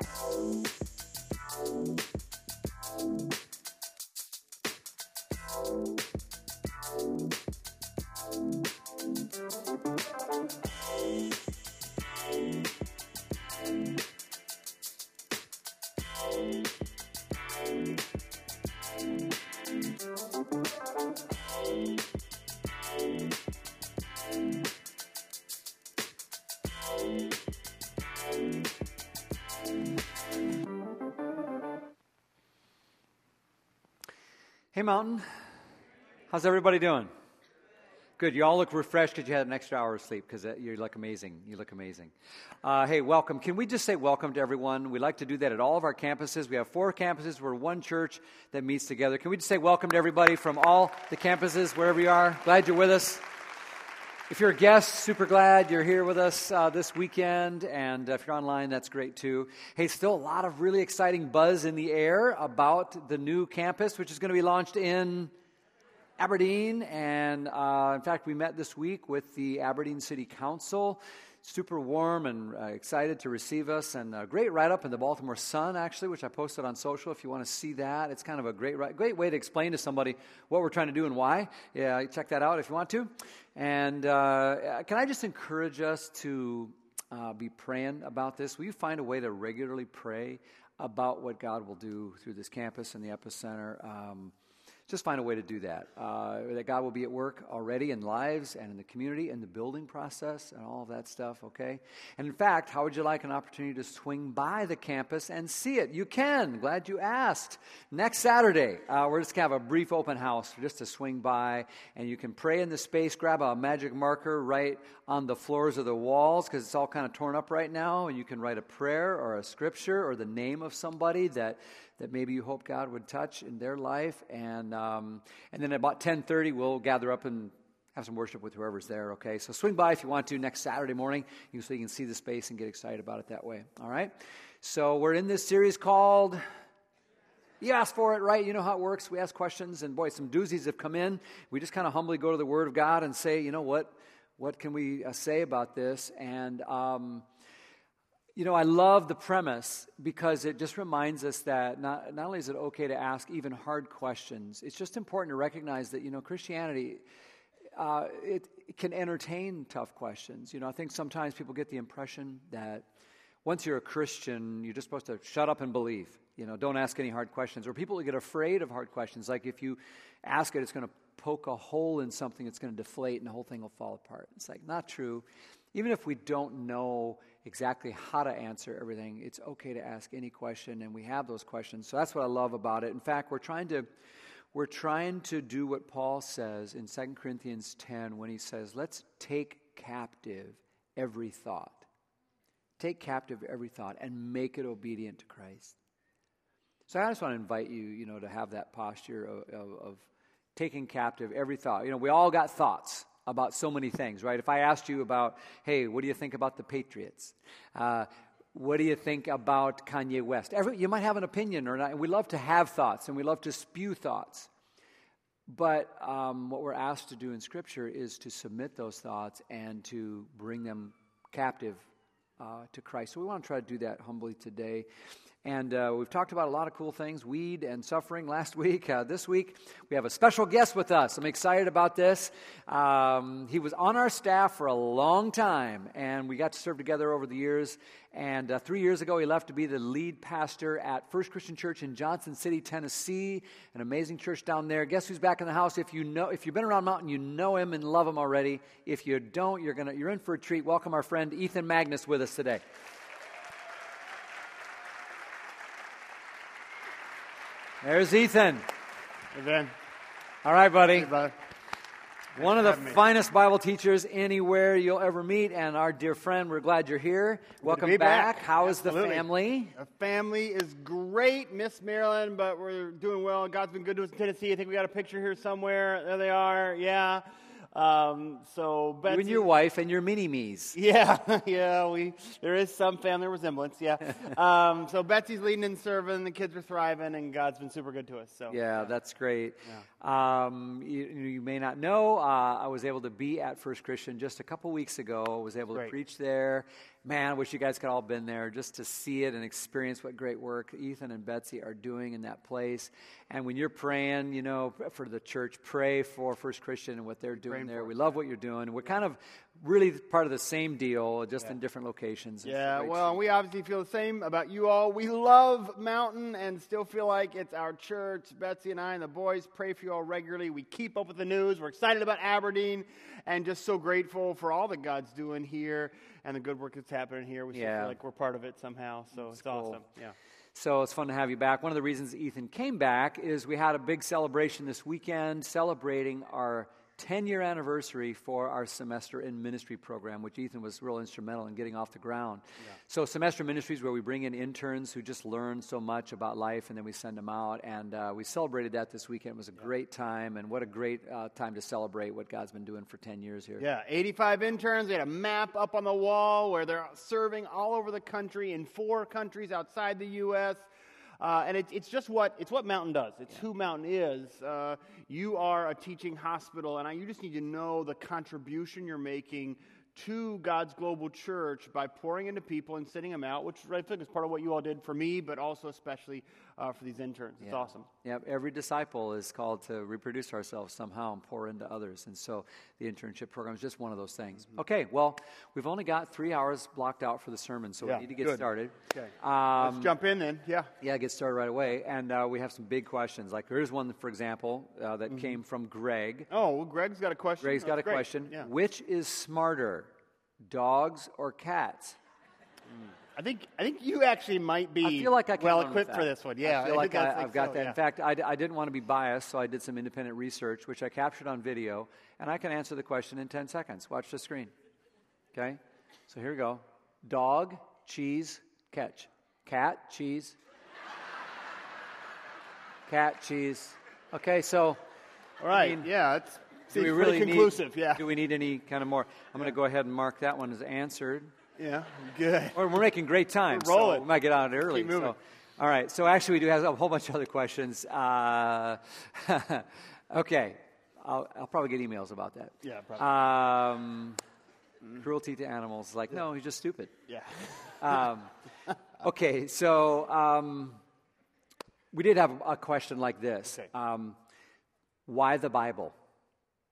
Hey, Mountain. How's everybody doing? Good. You all look refreshed because you had an extra hour of sleep because uh, you look amazing. You look amazing. Uh, hey, welcome. Can we just say welcome to everyone? We like to do that at all of our campuses. We have four campuses. We're one church that meets together. Can we just say welcome to everybody from all the campuses, wherever you are? Glad you're with us. If you're a guest, super glad you're here with us uh, this weekend. And if you're online, that's great too. Hey, still a lot of really exciting buzz in the air about the new campus, which is going to be launched in Aberdeen. And uh, in fact, we met this week with the Aberdeen City Council super warm and uh, excited to receive us. And a great write up in the Baltimore Sun, actually, which I posted on social if you want to see that. It's kind of a great, great way to explain to somebody what we're trying to do and why. Yeah, check that out if you want to. And uh, can I just encourage us to uh, be praying about this? Will you find a way to regularly pray about what God will do through this campus and the epicenter? Um, just find a way to do that. Uh, that God will be at work already in lives and in the community and the building process and all of that stuff, okay? And in fact, how would you like an opportunity to swing by the campus and see it? You can. Glad you asked. Next Saturday, uh, we're just going to have a brief open house just to swing by, and you can pray in the space, grab a magic marker right on the floors of the walls because it's all kind of torn up right now, and you can write a prayer or a scripture or the name of somebody that that maybe you hope God would touch in their life. And, um, and then about 1030, we'll gather up and have some worship with whoever's there, okay? So swing by if you want to next Saturday morning so you can see the space and get excited about it that way, all right? So we're in this series called you ask for it, right? You know how it works. We ask questions, and boy, some doozies have come in. We just kind of humbly go to the Word of God and say, you know what? What can we uh, say about this? And um, you know, I love the premise because it just reminds us that not, not only is it okay to ask even hard questions, it's just important to recognize that, you know, Christianity, uh, it, it, can entertain tough questions. You know, I think sometimes people get the impression that once you're a Christian, you're just supposed to shut up and believe. You know, don't ask any hard questions. Or people get afraid of hard questions. Like if you ask it, it's going to poke a hole in something, it's going to deflate, and the whole thing will fall apart. It's like, not true. Even if we don't know exactly how to answer everything. It's okay to ask any question, and we have those questions. So that's what I love about it. In fact, we're trying to we're trying to do what Paul says in 2 Corinthians 10 when he says, "Let's take captive every thought. Take captive every thought and make it obedient to Christ." So I just want to invite you, you know, to have that posture of, of, of taking captive every thought. You know, we all got thoughts about so many things, right? If I asked you about, hey, what do you think about the Patriots? Uh, what do you think about Kanye West? Every, you might have an opinion or not, and we love to have thoughts and we love to spew thoughts. But um, what we're asked to do in Scripture is to submit those thoughts and to bring them captive uh, to Christ. So we want to try to do that humbly today. And uh, we've talked about a lot of cool things, weed and suffering last week. Uh, this week, we have a special guest with us. I'm excited about this. Um, he was on our staff for a long time, and we got to serve together over the years. And uh, three years ago, he left to be the lead pastor at First Christian Church in Johnson City, Tennessee, an amazing church down there. Guess who's back in the house? If you know, if you've been around Mountain, you know him and love him already. If you don't, you're gonna, you're in for a treat. Welcome our friend Ethan Magnus with us today. There's Ethan. Hey, Ben. All right, buddy. Hey, brother. One of the finest Bible teachers anywhere you'll ever meet, and our dear friend, we're glad you're here. Welcome back. back. How is Absolutely. the family? The family is great. Miss Maryland, but we're doing well. God's been good to us in Tennessee. I think we got a picture here somewhere. There they are. Yeah. Um, so Betsy, you and your wife and your mini me's. Yeah, yeah. We there is some family resemblance. Yeah. um, so Betsy's leading and serving. The kids are thriving, and God's been super good to us. So yeah, that's great. Yeah. Um, you, you, may not know, uh, I was able to be at First Christian just a couple weeks ago. I was able to preach there. Man, I wish you guys could all been there just to see it and experience what great work Ethan and Betsy are doing in that place. And when you're praying, you know, for the church, pray for First Christian and what they're doing Praying there. We love what you're doing. We're kind of really part of the same deal, just in different locations. Yeah, well, we obviously feel the same about you all. We love Mountain and still feel like it's our church. Betsy and I and the boys pray for you all regularly. We keep up with the news. We're excited about Aberdeen and just so grateful for all that God's doing here and the good work that's happening here. We still Yeah. feel like we're part of it somehow, so it's, cool. awesome. Yeah. So it's fun to have you back. One of the reasons Ethan came back is we had a big celebration this weekend celebrating our 10 year anniversary for our semester in ministry program, which Ethan was real instrumental in getting off the ground. So, semester ministries where we bring in interns who just learn so much about life and then we send them out. And uh, we celebrated that this weekend. It was a great time, and what a great uh, time to celebrate what God's been doing for 10 years here. Yeah, 85 interns. They had a map up on the wall where they're serving all over the country in four countries outside the U.S. Uh, and it, it's just what it's what Mountain does. It's who Mountain is. Uh, you are a teaching hospital, and I, you just need to know the contribution you're making to God's global church by pouring into people and sending them out, which I think is part of what you all did for me, but also especially uh, for these interns. It's Yeah. awesome. Yeah, every disciple is called to reproduce ourselves somehow and pour into others. And so the internship program is just one of those things. Mm-hmm. Okay, well, we've only got three hours blocked out for the sermon, so Yeah, we need to get good. started. Okay, Um, let's jump in then. Yeah. yeah, get started right away. And uh, we have some big questions. Like here's one, for example, uh, that came from Greg. Oh, well, Greg's got a question. Greg's got a great. question. Yeah. Which is smarter, dogs or cats? I think I think you actually might be I feel like I well equipped for this one. Yeah, I feel like think I, have got so, that. yeah. In fact, I, I didn't want to be biased, so I did some independent research, which I captured on video, and I can answer the question in 10 seconds. Watch the screen. Okay? So here we go dog, cheese, catch. Cat, cheese. Cat, cheese. Okay, so All right. I mean, yeah, it's do we really conclusive. need, yeah. Do we need any kind of more? I'm going to go ahead and mark that one as answered. Yeah. Good. We're, we're making great time. We're rolling. So we might get on it early. Keep moving. So, all right. So actually, we do have a whole bunch of other questions. Uh, okay. I'll, I'll probably get emails about that. Yeah, probably. Um, cruelty to animals. Like, no, he's just stupid. Yeah. Um, okay. So um, we did have a question like this. Okay. Um, why the Bible?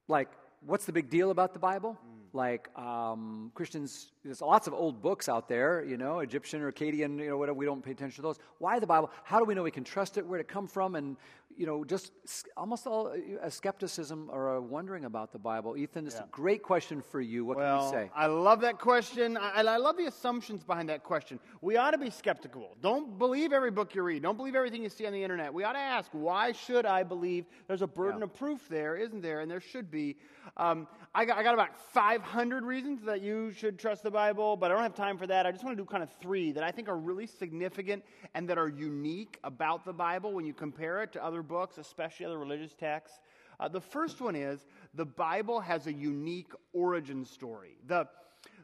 Like, what's the big deal about the Bible? Like, um, Christians, there's lots of old books out there, you know, Egyptian or Akkadian, you know, whatever, we don't pay attention to those. Why the Bible? How do we know we can trust it? Where it come from? And, you know, just almost all a skepticism or a wondering about the Bible. Ethan, it's Yeah. a great question for you. What Well, can you say? I love that question, I- and I love the assumptions behind that question. We ought to be skeptical. Don't believe every book you read. Don't believe everything you see on the internet. We ought to ask, why should I believe? There's a burden Yeah. of proof there, isn't there? And there should be. Um, I, got, I got about 500 reasons that you should trust the Bible, but I don't have time for that. I just want to do kind of three that I think are really significant and that are unique about the Bible when you compare it to other books, especially other religious texts. Uh, the first one is the Bible has a unique origin story. The,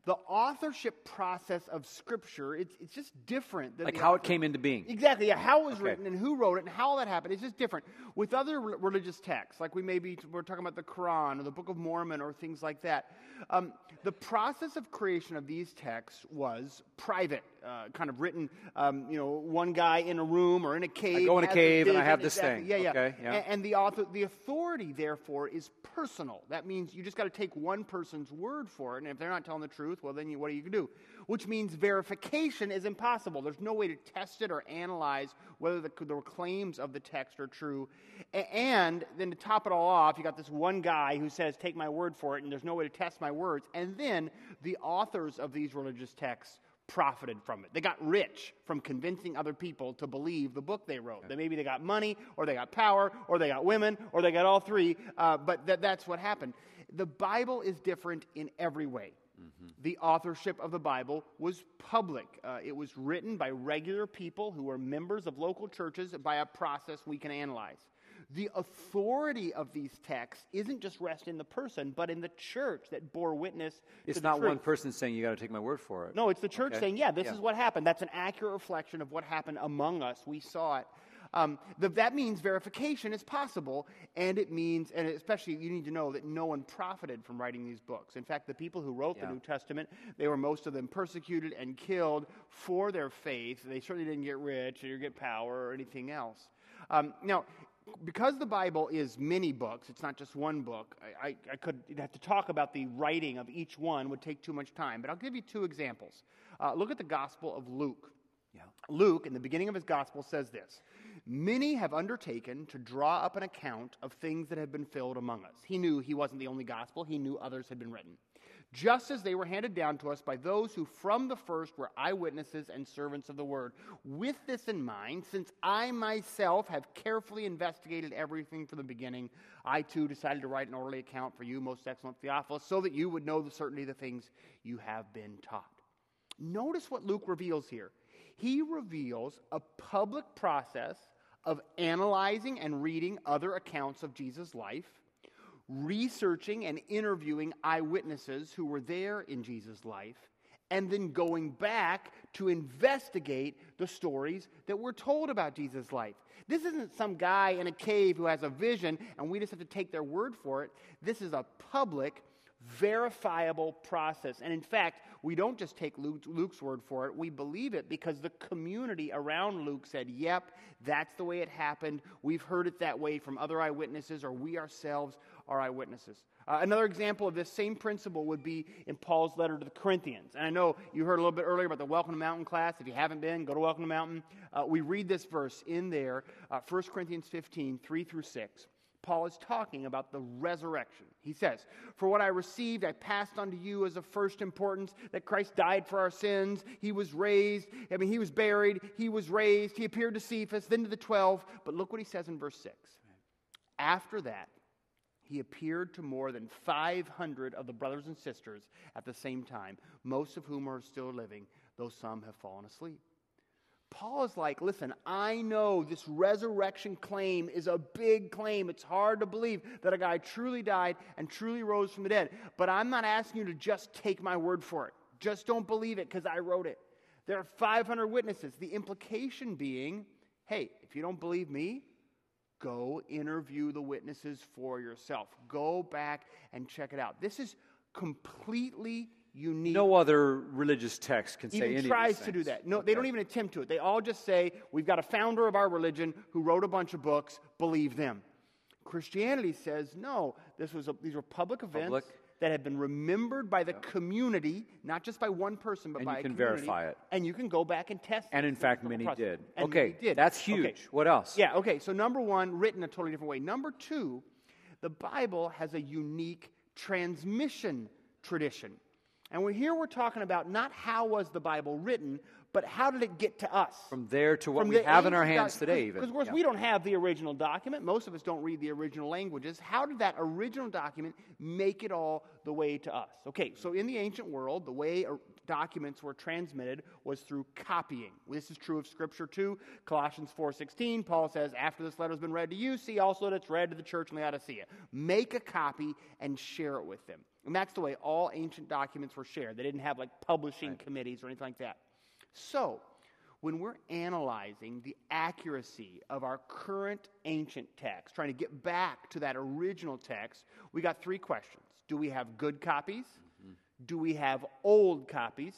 the authorship process of Scripture, it's, it's just different. Than Like how it came into being. Exactly, yeah, how it was Okay. written and who wrote it and how that happened. It's just different. With other re- religious texts, like we maybe we're talking about the Quran or the Book of Mormon or things like that, um, the process of creation of these texts was private, uh, kind of written. Um, you know, one guy in a room or in a cave. I go in a cave and I have this exactly. thing. Yeah, yeah. Okay, yeah. A- And, the author, the authority, therefore, is personal. That means you just got to take one person's word for it, and if they're not telling the truth, well, then you, what do you do? Which means verification is impossible. There's no way to test it or analyze whether the, the claims of the text are true. And then to top it all off, you got this one guy who says, "Take my word for it," and there's no way to test my words. And then the authors of these religious texts profited from it. They got rich from convincing other people to believe the book they wrote. That maybe they got money, or they got power, or they got women, or they got all three. Uh, but that, that's what happened. The Bible is different in every way. The authorship of the Bible was public. Uh, it was written by regular people who were members of local churches by a process we can analyze. The authority of these texts isn't just rest in the person, but in the church that bore witness. to It's not truth. one person saying you got to take my word for it. No, it's the church Okay. saying, yeah, this Yeah. is what happened. That's an accurate reflection of what happened among us. We saw it. Um, the, that means verification is possible, and it means, and especially you need to know that no one profited from writing these books. In fact, the people who wrote Yeah. the New Testament, they were most of them persecuted and killed for their faith. They certainly didn't get rich or get power or anything else. Um, now, because the Bible is many books, it's not just one book. I, I, I could have to talk about the writing of each one would take too much time, but I'll give you two examples. Uh, look at the Gospel of Luke. Yeah. Luke, in the beginning of his gospel, says this Many have undertaken to draw up an account of things that have been filled among us. He knew he wasn't the only gospel, he knew others had been written. Just as they were handed down to us by those who from the first were eyewitnesses and servants of the word. With this in mind, since I myself have carefully investigated everything from the beginning, I too decided to write an orderly account for you, most excellent Theophilus, so that you would know the certainty of the things you have been taught. Notice what Luke reveals here. He reveals a public process of analyzing and reading other accounts of Jesus' life, researching and interviewing eyewitnesses who were there in Jesus' life, and then going back to investigate the stories that we're told about Jesus' life. This isn't some guy in a cave who has a vision and we just have to take their word for it. This is a public, verifiable process. And in fact, we don't just take Luke, Luke's word for it, we believe it because the community around Luke said, yep, that's the way it happened. We've heard it that way from other eyewitnesses, or we ourselves are eyewitnesses. Uh, another example of this same principle would be in Paul's letter to the Corinthians. And I know you heard a little bit earlier about the Welcome to Mountain class. If you haven't been, go to Welcome to Mountain. Uh, we read this verse in there, uh, 1 Corinthians 15, 3 through 6. Paul is talking about the resurrection. He says, For what I received, I passed on to you as of first importance that Christ died for our sins. He was raised. I mean, he was buried. He was raised. He appeared to Cephas, then to the twelve. But look what he says in verse 6. After that, he appeared to more than 500 of the brothers and sisters at the same time, most of whom are still living, though some have fallen asleep. Paul is like, listen, I know this resurrection claim is a big claim. It's hard to believe that a guy truly died and truly rose from the dead. But I'm not asking you to just take my word for it. Just don't believe it because I wrote it. There are 500 witnesses. The implication being, hey, if you don't believe me, go interview the witnesses for yourself. Go back and check it out. This is completely unique No other religious text can say any even tries to do that. No, they don't even attempt to it. They all just say, We've got a founder of our religion who wrote a bunch of books, believe them. Christianity says, No, this was a, these were public events Public. That have been remembered by the community, not just by one person, but And by you can verify it. And you can go back and test it. And in fact, many process. did. And okay, did. that's Okay. huge. What else? Yeah, okay. So, number one, written a totally different way. Number two, the Bible has a unique transmission tradition. And we're, here we're talking about not how was the Bible written, but how did it get to us? From there to what From we have in our hands doc- today, even. Because, of course, Yeah. we don't have the original document. Most of us don't read the original languages. How did that original document make it all the way to us? Okay, so in the ancient world, the way uh, documents were transmitted was through copying. This is true of Scripture too. Colossians 4.16, Paul says, after this letter has been read to you, see also that it's read to the church in Laodicea. Make a copy and share it with them. And that's the way all ancient documents were shared. They didn't have like publishing committees or anything like that. So, when we're analyzing the accuracy of our current ancient text, trying to get back to that original text, we got three questions. Do we have good copies? Mm-hmm. Do we have old copies?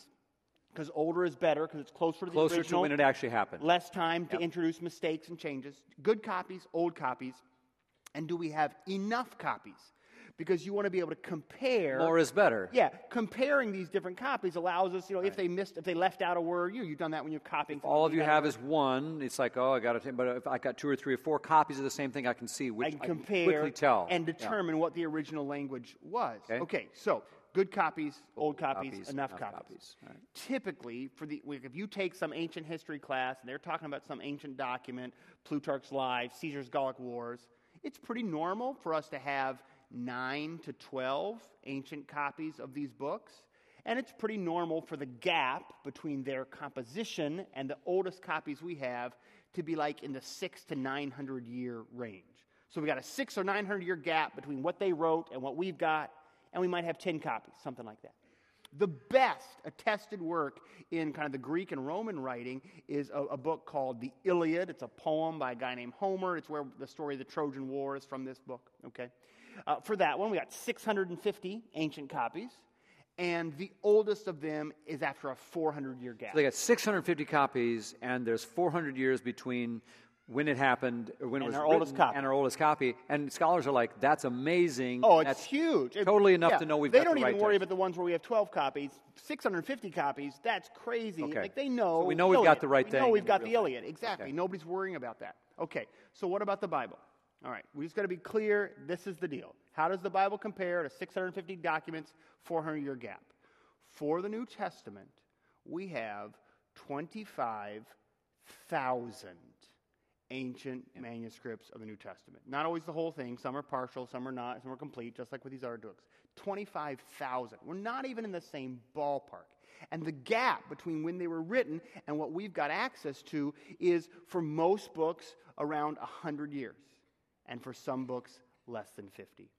Because older is better because it's closer to the Closer to original. when it actually happened. Less time to Yep. introduce mistakes and changes. Good copies, old copies. And do we have enough copies? Because you want to be able to compare. More is better. Yeah, comparing these different copies allows us, you know, if they missed, if they left out a word, you, you've done that when you're copying. If all of you have is one, it's like, oh, I got it. But if I got two or three or four copies of the same thing, I can see which I can I compare quickly tell and Yeah. determine what the original language was. Okay. so good copies, old copies, copies, enough, enough copies. copies. Right. Typically, for the if you take some ancient history class and they're talking about some ancient document, Plutarch's Lives, Caesar's Gallic Wars, it's pretty normal for us to have nine to twelve ancient copies of these books. And it's pretty normal for the gap between their composition and the oldest copies we have to be like in the six to nine hundred year range. So we got a six or nine hundred year gap between what they wrote and what we've got, and we might have ten copies, something like that. The best attested work in kind of the Greek and Roman writing is a, a, book called the Iliad. It's a poem by a guy named Homer. It's where the story of the Trojan War is from this book. Okay, uh, for that one, we got 650 ancient copies, and the oldest of them is after a 400 year gap. So they got 650 copies, and there's 400 years between when it happened, or when and it was our written, oldest copy. and our oldest copy. And scholars are like, "That's amazing." Oh, it's That's huge. It- Totally enough yeah, to know we've got the I think. They don't the even right worry text. about the ones where we have 12 copies. 650 copies, that's crazy. Okay. Like they know. So we know we've got the right we thing know we've got the. Iliad. Exactly. Okay. Nobody's worrying about that. Okay. So what about the Bible? All right. We just got to be clear. This is the deal. How does the Bible compare to 650 documents, 400 year gap? For the New Testament, we have 25,000 ancient manuscripts of the New Testament. Not always the whole thing. Some are partial, some are not, some are complete, just like with these other books. 25,000. We're not even in the same ballpark. And the gap between when they were written and what we've got access to is, for most books, around 100 years. And for some books, less than 50.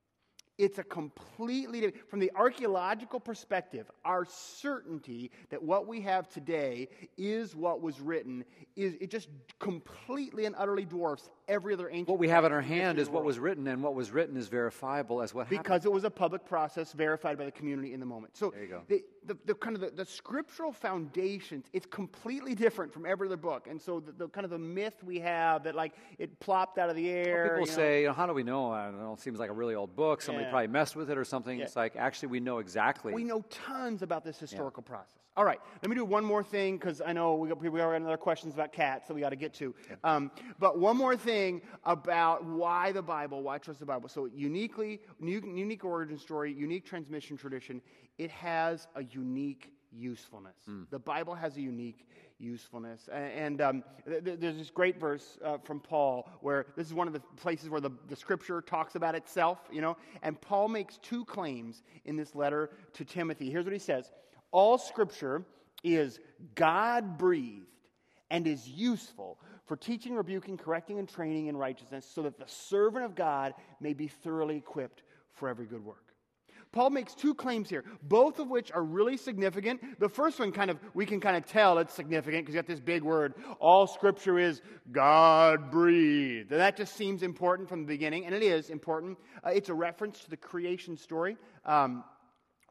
It's a completely different, from the archaeological perspective, our certainty that what we have today is what was written is it just completely and utterly dwarfs every other ancient. What we have in our in the history hand is what was written, and what was written is verifiable as what happened. because it was a public process verified by the community in the moment. So There you go. The, the, the kind of the, the scriptural foundations, it's completely different from every other book. And so the, the kind of the myth we have that like it plopped out of the air. People you know, say, "How do we know? I don't know. It seems like a really old book. Somebody Yeah. probably messed with it or something." Yeah. It's like actually we know exactly. We know tons about this historical process. All right, let me do one more thing because I know we got, we got another questions about cats that we got to get to. Um, but one more thing about why the Bible, why trust the Bible. So uniquely, unique, origin story, unique transmission tradition. It has a unique usefulness. The Bible has a unique usefulness. And um, th- there's this great verse uh, from Paul where this is one of the places where the, the scripture talks about itself, you know. And Paul makes two claims in this letter to Timothy. Here's what he says All scripture is God breathed and is useful for teaching, rebuking, correcting, and training in righteousness, so that the servant of God may be thoroughly equipped for every good work. Paul makes two claims here, both of which are really significant. The first one, kind of, we can kind of tell it's significant because you got this big word. All scripture is God breathed. And that just seems important from the beginning, and it is important. Uh, it's a reference to the creation story. Um,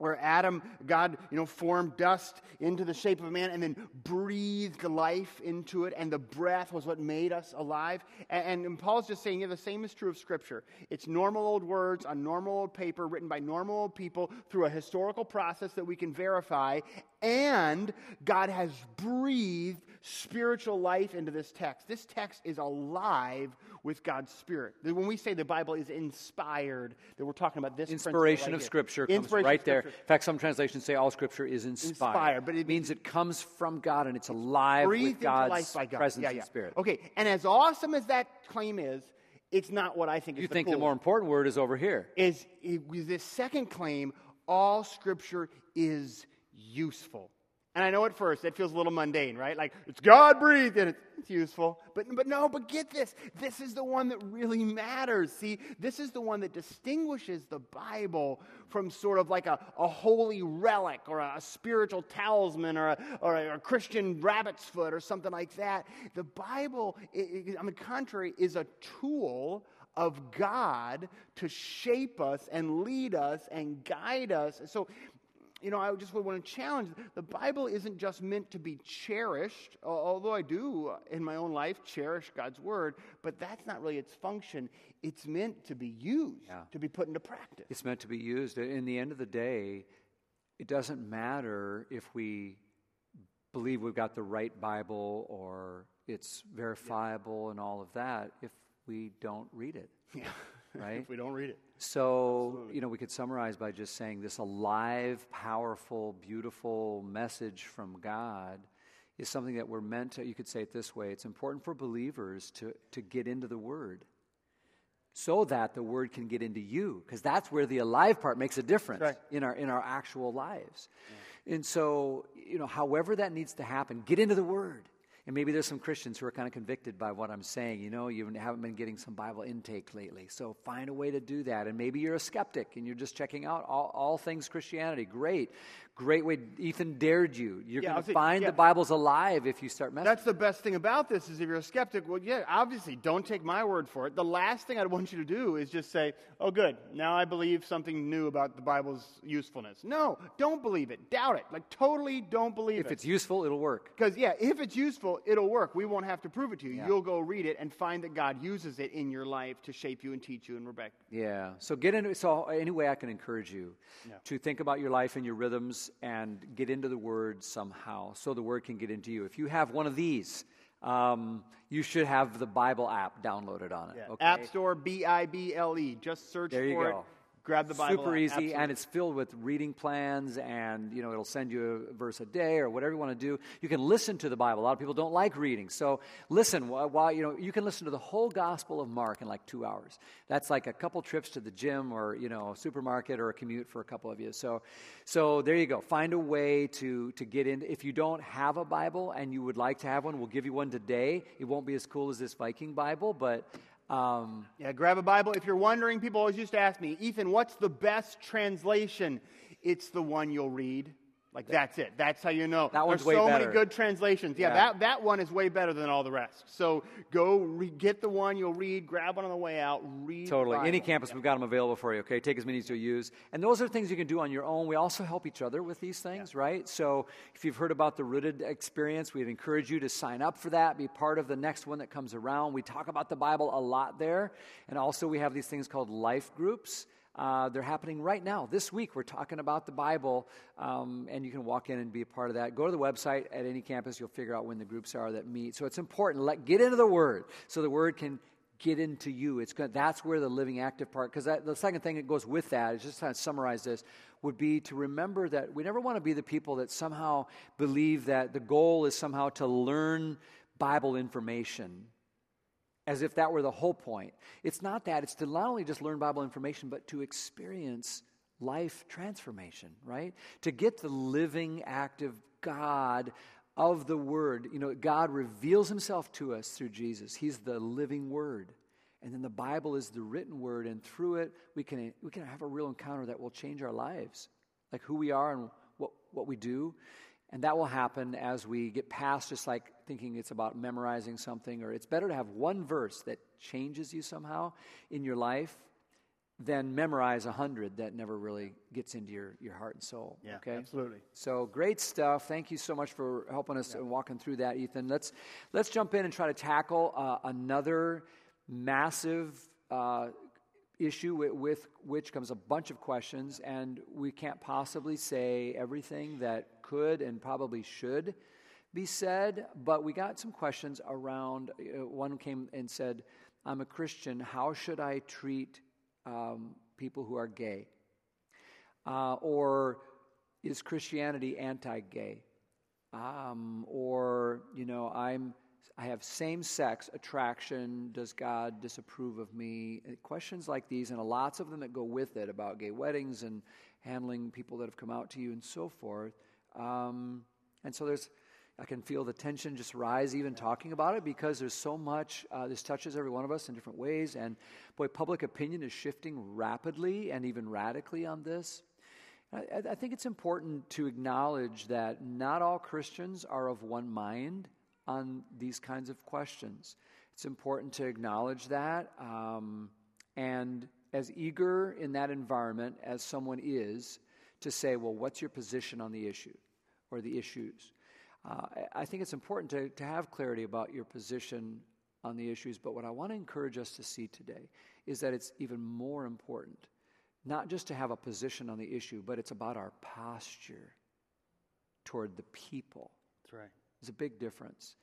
where Adam, God, you know, formed dust into the shape of a man and then breathed life into it, and the breath was what made us alive. And, and Paul's just saying, yeah, the same is true of Scripture. It's normal old words on normal old paper written by normal old people through a historical process that we can verify, and God has breathed spiritual life into this text. This text is alive with God's Spirit. When we say the Bible is inspired, that we're talking about this Inspiration of. Scripture comes Inspiration right of there. In fact, some translations say all Scripture is inspired. Inspired, but it means it comes from God and it's alive with God's life by God. presence yeah, and. Spirit. Okay, and as awesome as that claim is, it's not what I think is You the think the coolest. more important word is over here? is, is this second claim, all scripture is useful. And I know at first it feels a little mundane, right? Like it's God breathed and it's, useful. But, but no, but get this. This is the one that really matters. See, this is the one that distinguishes the Bible from sort of like a, a holy relic or a, spiritual talisman or a, or a, Christian rabbit's foot or something like that. The Bible, on the contrary, is a tool of God to shape us and lead us and guide us. So, you know, I just would want to challenge the Bible isn't just meant to be cherished, although I do uh, in my own life cherish God's word, but that's not really its function. It's meant to be used, Yeah. to be put into practice. It's meant to be used. In the end of the day, it doesn't matter if we believe we've got the right Bible or it's verifiable and all of that if we don't read it, Yeah. Right? if we don't read it. So, you know, we could summarize by just saying this alive, powerful, beautiful message from God is something that we're meant to, you could say it this way it's important for believers to, to get into the Word so that the Word can get into you, because that's where the alive part makes a difference Right. in, our, in our actual lives. And so, you know, however that needs to happen, get into the Word. And maybe there's some Christians who are kind of convicted by what I'm saying. You know, you haven't been getting some Bible intake lately. So find a way to do that. And maybe you're a skeptic and you're just checking out all, all things Christianity. Great. Great way. Ethan dared you. You're Yeah, going to find yeah. the Bible's alive if you start messing. That's the best thing about this is if you're a skeptic, well, yeah, obviously, don't take my word for it. The last thing I'd want you to do is just say, oh, good, now I believe something new about the Bible's usefulness. No, don't believe it. Doubt it. Like, totally don't believe if it. If it's useful, it'll work. Because, yeah, if it's useful, it'll work. We won't have to prove it to you. Yeah. You'll go read it and find that God uses it in your life to shape you and teach you and Rebecca. Yeah. So get into so any way I can encourage you to think about your life and your rhythms and get into the Word somehow, so the Word can get into you. If you have one of these, um, you should have the Bible app downloaded on it. Okay? App Store, B I B L E. Just search There you for go. it. Grab the Bible. Super easy, Absolutely. and it's filled with reading plans, and you know it'll send you a verse a day or whatever you want to do. You can listen to the Bible. A lot of people don't like reading, so listen. While, you know you can listen to the whole Gospel of Mark in like two hours. That's like a couple trips to the gym or you know a supermarket or a commute for a couple of you. So, so there you go. Find a way to to get in. If you don't have a Bible and you would like to have one, we'll give you one today. It won't be as cool as this Viking Bible, but. Um, Yeah, grab a Bible. If you're wondering, people always used to ask me, Ethan, what's the best translation? It's the one you'll read. Like that's it. That's how you know. That one's There's way so better. many good translations. Yeah, Yeah. That, that one is way better than all the rest. So go re- get the one you'll read. Grab one on the way out. Read. Totally. Any Bible. campus, we've got them available for you, okay? Take as many as you use. And those are things you can do on your own. We also help each other with these things, right? So if you've heard about the Rooted experience, we'd encourage you to sign up for that, be part of the next one that comes around. We talk about the Bible a lot there. And also, we have these things called life groups. Uh, they're happening right now. This week, we're talking about the Bible, um, and you can walk in and be a part of that. Go to the website at any campus, you'll figure out when the groups are that meet. So it's important. Let, get into the Word so the Word can get into you. It's good. That's where the living active part, because the second thing that goes with that is just of summarize this, would be to remember that we never want to be the people that somehow believe that the goal is somehow to learn Bible information as if that were the whole point. It's not that. It's to not only just learn Bible information, but to experience life transformation, right? To get the living, active God of the Word. You know, God reveals Himself to us through Jesus. He's the living Word. And then the Bible is the written Word, and through it, we can, we can have a real encounter that will change our lives, like who we are and what, what we do. And that will happen as we get past just like thinking it's about memorizing something, or it's better to have one verse that changes you somehow in your life than memorize a hundred that never really gets into your, your heart and soul. Yeah, okay? absolutely. So great stuff. Thank you so much for helping us and walking through that, Ethan. Let's let's jump in and try to tackle uh, another massive uh, issue with, which comes a bunch of questions, and we can't possibly say everything that could and probably should be said. But we got some questions around. Uh, one came and said, "I'm a Christian. How should I treat um, people who are gay?" Uh, or is Christianity anti-gay? Um, or you know, I'm I have same-sex attraction. Does God disapprove of me? Uh, Questions like these, and lots of them that go with it about gay weddings and handling people that have come out to you and so forth. Um, and so there's, I can feel the tension just rise even talking about it because there's so much. Uh, this touches every one of us in different ways, and boy, public opinion is shifting rapidly and even radically on this. I, I think it's important to acknowledge that not all Christians are of one mind on these kinds of questions. It's important to acknowledge that. Um, and as eager in that environment as someone is to say, well, what's your position on the issue or the issues? Uh, I think it's important to, to have clarity about your position on the issues, but what I want to encourage us to see today is that it's even more important not just to have a position on the issue, but it's about our posture toward the people. That's right. There's a big difference.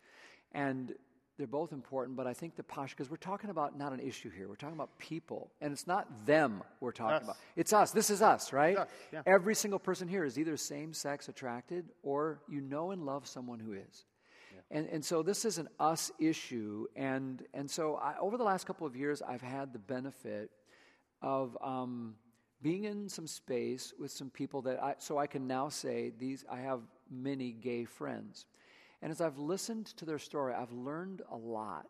And they're both important, but I think the posture, because we're talking about not an issue here, we're talking about people. And it's not them we're talking Us. about. It's us. This is us, right? us, yeah. Every single person here is either same sex attracted or you know and love someone who is. And, and so this is an us issue. And, and so I, over the last couple of years, I've had the benefit of um, being in some space with some people that I, so I can now say these, I have many gay friends. And as I've listened to their story, I've learned a lot.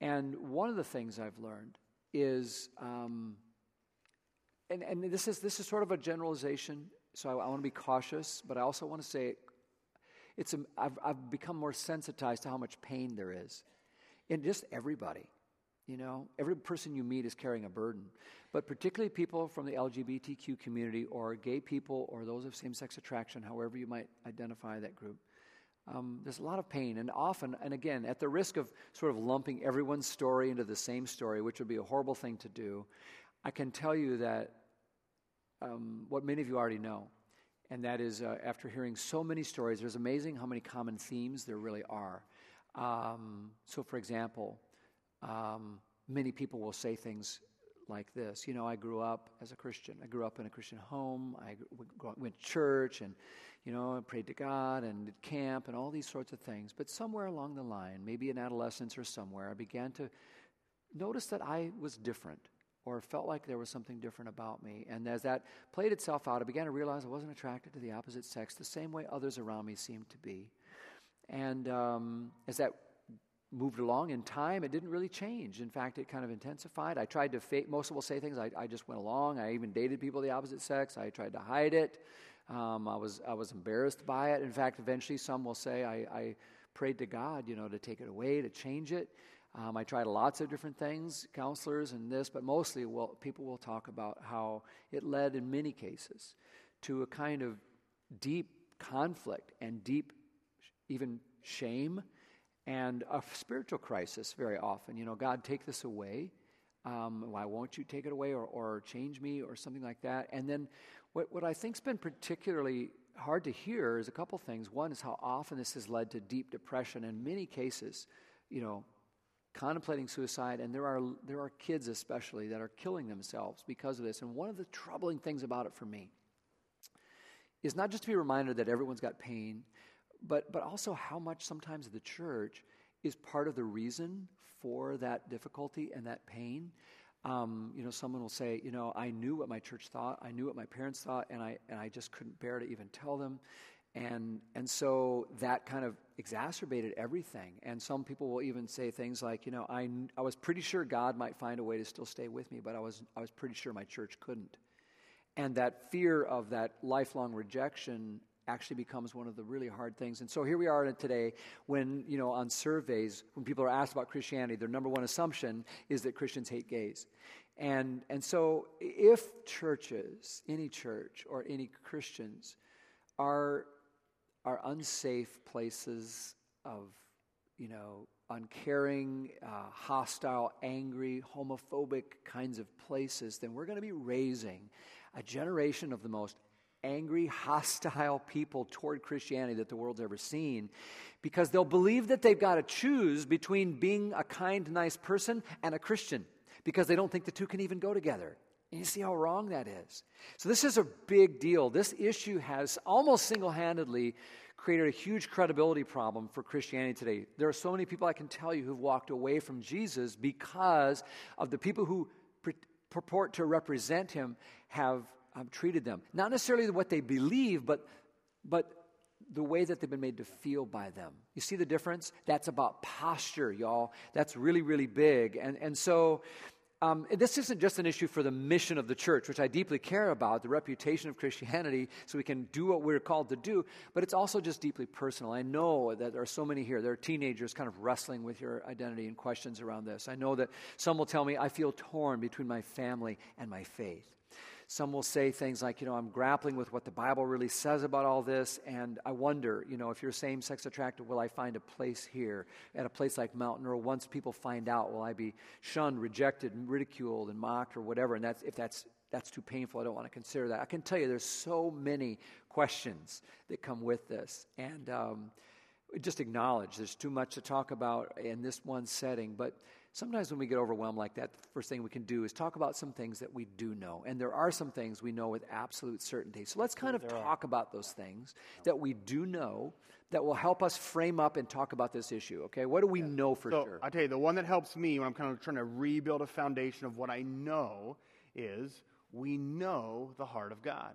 And one of the things I've learned is, um, and, and this, is, this is sort of a generalization, so I, I want to be cautious, but I also want to say it's a, I've, I've become more sensitized to how much pain there is in just everybody. You know, every person you meet is carrying a burden. But particularly people from the LGBTQ community or gay people or those of same sex attraction, however you might identify that group, um, there's a lot of pain. And often, and again, at the risk of sort of lumping everyone's story into the same story, which would be a horrible thing to do, I can tell you that um, what many of you already know. And that is, uh, after hearing so many stories, there's amazing how many common themes there really are. Um, so, for example, um, many people will say things like this. You know, I grew up as a Christian. I grew up in a Christian home. I went to church and, you know, I prayed to God and did camp and all these sorts of things. But somewhere along the line, maybe in adolescence or somewhere, I began to notice that I was different or felt like there was something different about me. And as that played itself out, I began to realize I wasn't attracted to the opposite sex the same way others around me seemed to be. And um, as that moved along in time, it didn't really change. In fact, it kind of intensified. I tried to fake, most will say things, I, I, just went along. I even dated people of the opposite sex. I tried to hide it. Um, I, was, I was embarrassed by it. In fact, eventually some will say I, I prayed to God, you know, to take it away, to change it. Um, I tried lots of different things, counselors and this, but mostly well, people will talk about how it led, in many cases, to a kind of deep conflict and deep, even shame and a spiritual crisis very often. You know, God, take this away. Um, why won't you take it away or, or change me or something like that? And then what, what I think's been particularly hard to hear is a couple things. One is how often this has led to deep depression. In many cases, you know, contemplating suicide, and there are, there are kids especially that are killing themselves because of this. And one of the troubling things about it for me is not just to be reminded that everyone's got pain, but, but also how much sometimes the church is part of the reason for that difficulty and that pain. Um, you know, someone will say, you know, I knew what my church thought, I knew what my parents thought, and I, and I just couldn't bear to even tell them. And, and so that kind of exacerbated everything. And some people will even say things like, you know, I, I was pretty sure God might find a way to still stay with me, but I was, I was pretty sure my church couldn't. And that fear of that lifelong rejection actually becomes one of the really hard things. And so here we are today when, you know, on surveys, when people are asked about Christianity, their number one assumption is that Christians hate gays. And, and so if churches, any church or any Christians, are, are unsafe places of, you know, uncaring, uh, hostile, angry, homophobic kinds of places, then we're going to be raising a generation of the most angry, hostile people toward Christianity that the world's ever seen because they'll believe that they've got to choose between being a kind, nice person and a Christian because they don't think the two can even go together. And you see how wrong that is. So, this is a big deal. This issue has almost single handedly created a huge credibility problem for Christianity today. There are so many people I can tell you who've walked away from Jesus because of the people who purport to represent him have um, treated them. Not necessarily what they believe, but, but the way that they've been made to feel by them. You see the difference? That's about posture, y'all. That's really, really big. And, and so um, this isn't just an issue for the mission of the church, which I deeply care about, the reputation of Christianity, so we can do what we're called to do, but it's also just deeply personal. I know that there are so many here, there are teenagers kind of wrestling with your identity and questions around this. I know that some will tell me, I feel torn between my family and my faith. Some will say things like, you know, I'm grappling with what the Bible really says about all this, and I wonder, you know, if you're same sex attracted, will I find a place here at a place like Mountain? Or once people find out, will I be shunned, rejected, ridiculed, and mocked, or whatever? And that's, if that's, that's too painful, I don't want to consider that. I can tell you there's so many questions that come with this. And um, just acknowledge there's too much to talk about in this one setting, but sometimes when we get overwhelmed like that, the first thing we can do is talk about some things that we do know. And there are some things we know with absolute certainty. So let's kind of talk about those things that we do know that will help us frame up and talk about this issue. Okay, what do we know for so, sure? I tell you, the one that helps me when I'm kind of trying to rebuild a foundation of what I know is we know the heart of God.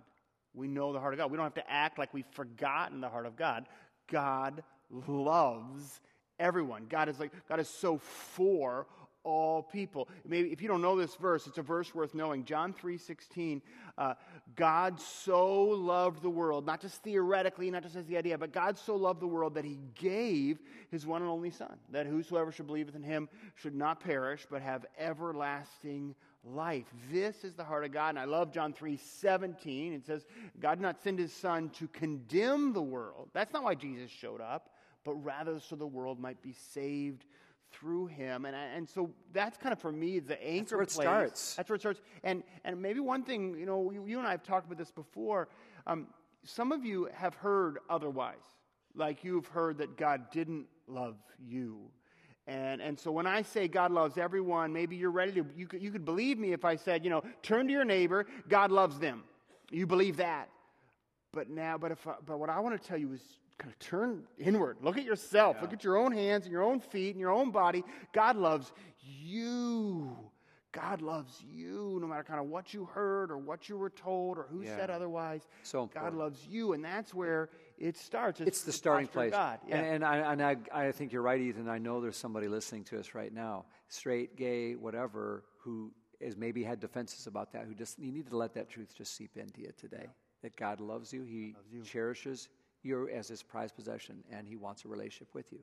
We know the heart of God. We don't have to act like we've forgotten the heart of God. God loves everyone. God is like, God is so for all people. Maybe if you don't know this verse, it's a verse worth knowing. John 3 16. Uh, God so loved the world, not just theoretically, not just as the idea, but God so loved the world that he gave his one and only Son, that whosoever should believe in him should not perish, but have everlasting life. This is the heart of God. And I love John 3 17. It says, God did not send his Son to condemn the world. That's not why Jesus showed up, but rather so the world might be saved through him. And, and so that's kind of for me the anchor That's where it place. starts. That's where it starts. And, and maybe one thing, you know, you, you and I have talked about this before. Um, some of you have heard otherwise. Like you've heard that God didn't love you. And, and so when I say God loves everyone, maybe you're ready to, you could, you could believe me if I said, you know, turn to your neighbor, God loves them. You believe that. But now, but, if I, but what I want to tell you is kind of turn inward. Look at yourself. Yeah. Look at your own hands and your own feet and your own body. God loves you. God loves you no matter kind of what you heard or what you were told or who yeah. said otherwise. So important. God loves you, and that's where it starts. It's, it's the starting place. God. Yeah. And, and, I, and I, I think you're right, Ethan. I know there's somebody listening to us right now, straight, gay, whatever, who has maybe had defenses about that, who just, you need to let that truth just seep into you today. Yeah. That God loves you, He loves you. cherishes you as His prized possession, and He wants a relationship with you.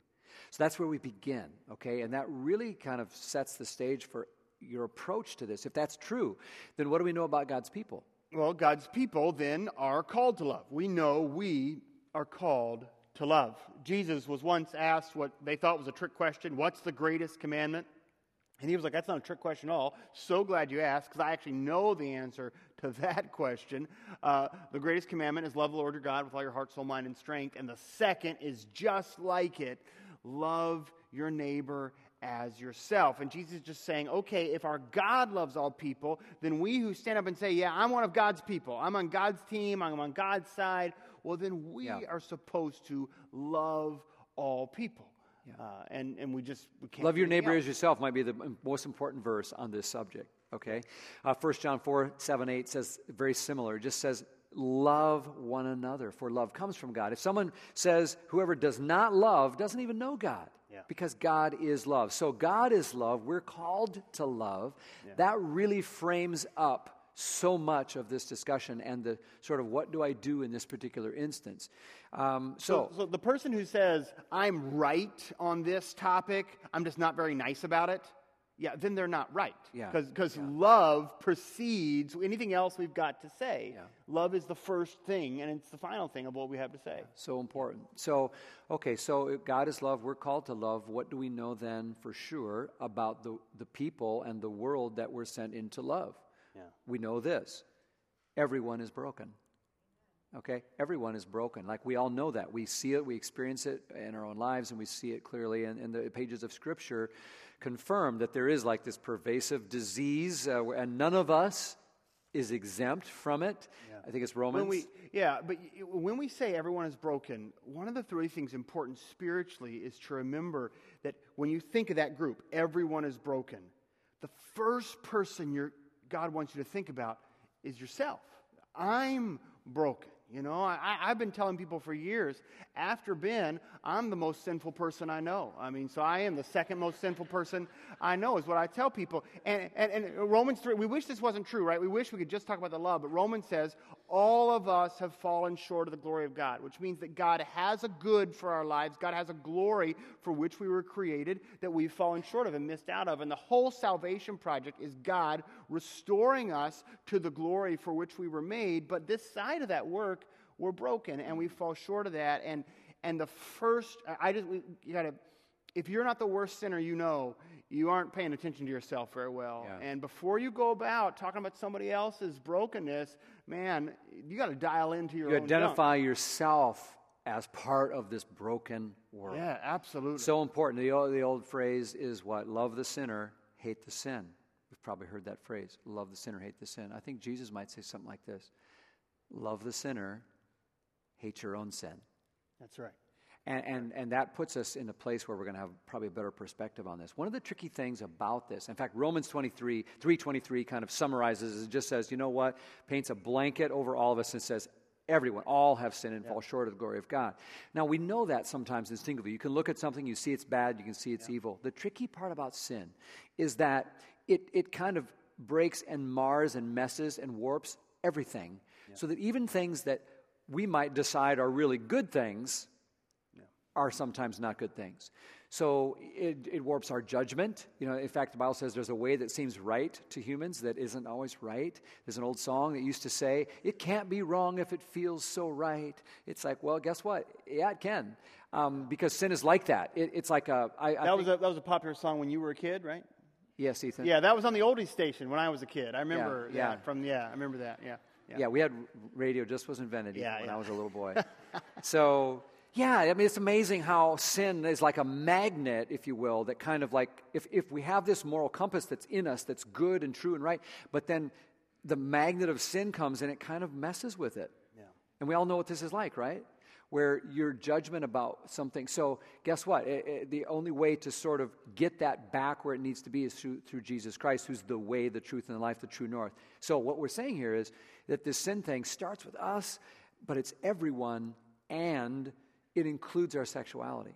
So that's where we begin, okay? And that really kind of sets the stage for your approach to this. If that's true, then what do we know about God's people? Well, God's people then are called to love. We know we are called to love. Jesus was once asked what they thought was a trick question What's the greatest commandment? And he was like, That's not a trick question at all. So glad you asked, because I actually know the answer to that question. Uh, the greatest commandment is love the Lord your God with all your heart, soul, mind, and strength. And the second is just like it love your neighbor as yourself. And Jesus is just saying, okay, if our God loves all people, then we who stand up and say, yeah, I'm one of God's people, I'm on God's team, I'm on God's side, well, then we yeah. are supposed to love all people. Yeah. Uh, and, and we just we can't love your neighbor else. as yourself might be the most important verse on this subject okay uh, 1 john 4 7 8 says very similar it just says love one another for love comes from god if someone says whoever does not love doesn't even know god yeah. because God is love. So God is love. We're called to love. Yeah. That really frames up so much of this discussion and the sort of what do I do in this particular instance. Um, so, so, so, the person who says, I'm right on this topic, I'm just not very nice about it, yeah, then they're not right. Yeah. Because yeah. love precedes anything else we've got to say. Yeah. Love is the first thing, and it's the final thing of what we have to say. So important. So, okay, so God is love. We're called to love. What do we know then for sure about the, the people and the world that we're sent into love? Yeah. We know this everyone is broken. Okay? Everyone is broken. Like we all know that. We see it, we experience it in our own lives, and we see it clearly in, in the pages of Scripture confirm that there is like this pervasive disease, uh, and none of us is exempt from it. Yeah. I think it's Romans. When we, yeah, but when we say everyone is broken, one of the three things important spiritually is to remember that when you think of that group, everyone is broken. The first person God wants you to think about is yourself. I'm broken. You know, I, have been telling people for years, after Ben, I'm the most sinful person I know. I mean, so I am the second most sinful person I know, is what I tell people. And, and, and Romans 3, we wish this wasn't true, right? We wish we could just talk about the love, but Romans says, all of us have fallen short of the glory of God, which means that God has a good for our lives. God has a glory for which we were created that we've fallen short of and missed out of. And the whole salvation project is God restoring us to the glory for which we were made. But this side of that work, we're broken and we fall short of that. And and the first, I just we, you gotta, if you're not the worst sinner you know, you aren't paying attention to yourself very well. Yeah. And before you go about talking about somebody else's brokenness, man, you got to dial into your. Own. You identify yourself as part of this broken world. Yeah, absolutely. So important. The old, the old phrase is what? Love the sinner, hate the sin. We've probably heard that phrase. Love the sinner, hate the sin. I think Jesus might say something like this Love the sinner, hate your own sin. That's right. And, and, and, that puts us in a place where we're going to have probably a better perspective on this. One of the tricky things about this, in fact, Romans 23, 323 kind of summarizes it just says, you know what? Paints a blanket over all of us and says, Everyone, all have sinned and fall short of the glory of God. Now, we know that sometimes instinctively. You can look at something, you see it's bad, you can see it's evil. The tricky part about sin is that it, it kind of breaks and mars and messes and warps everything so that even things that we might decide are really good things are sometimes not good things. So it, it, warps our judgment. You know, in fact, the Bible says there's a way that seems right to humans that isn't always right. There's an old song that used to say, "It can't be wrong if it feels so right." It's like, well, guess what? Yeah, it can, um, because sin is like that. It, it's like a. I, I that think, was a that was a popular song when you were a kid, right? Yes, Ethan. Yeah, that was on the oldies station when I was a kid. I remember. Yeah, yeah. yeah from yeah, I remember that. Yeah. Yeah. yeah, we had radio just was invented yeah, when I was a little boy. so yeah, I mean, it's amazing how sin is like a magnet, if you will, that kind of like, if, if we have this moral compass that's in us that's good and true and right, but then the magnet of sin comes and it kind of messes with it. Yeah. And we all know what this is like, right? Where your judgment about something. So, guess what? It, it, the only way to sort of get that back where it needs to be is through, through Jesus Christ, who's the way, the truth, and the life, the true north. So, what we're saying here is that this sin thing starts with us, but it's everyone and it includes our sexuality.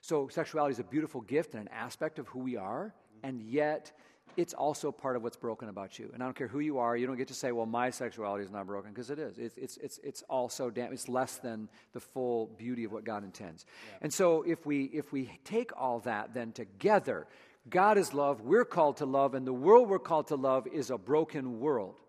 So, sexuality is a beautiful gift and an aspect of who we are, and yet it's also part of what's broken about you. And I don't care who you are, you don't get to say, well, my sexuality is not broken, because it is. It's, it's, it's, it's also damn, it's less than the full beauty of what God intends. Yeah. And so, if we, if we take all that then together, God is love, we're called to love, and the world we're called to love is a broken world.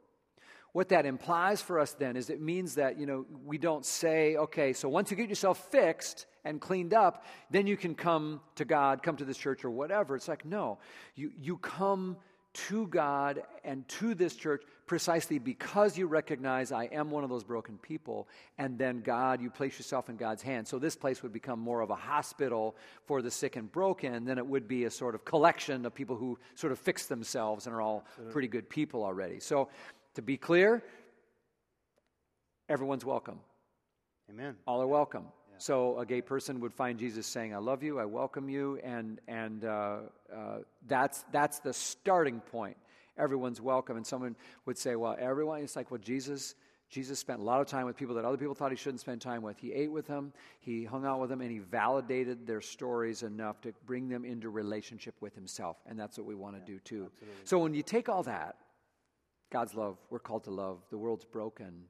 What that implies for us then is it means that, you know, we don't say, okay, so once you get yourself fixed and cleaned up, then you can come to God, come to this church or whatever. It's like, no, you, you come to God and to this church precisely because you recognize I am one of those broken people, and then God, you place yourself in God's hands. So this place would become more of a hospital for the sick and broken than it would be a sort of collection of people who sort of fix themselves and are all pretty good people already. So to be clear, everyone's welcome. Amen. All are welcome. Yeah. So a gay person would find Jesus saying, "I love you, I welcome you," and and uh, uh, that's that's the starting point. Everyone's welcome, and someone would say, "Well, everyone." It's like, well, Jesus. Jesus spent a lot of time with people that other people thought he shouldn't spend time with. He ate with them, he hung out with them, and he validated their stories enough to bring them into relationship with himself. And that's what we want to yeah, do too. Absolutely. So when you take all that God's love, we're called to love. The world's broken.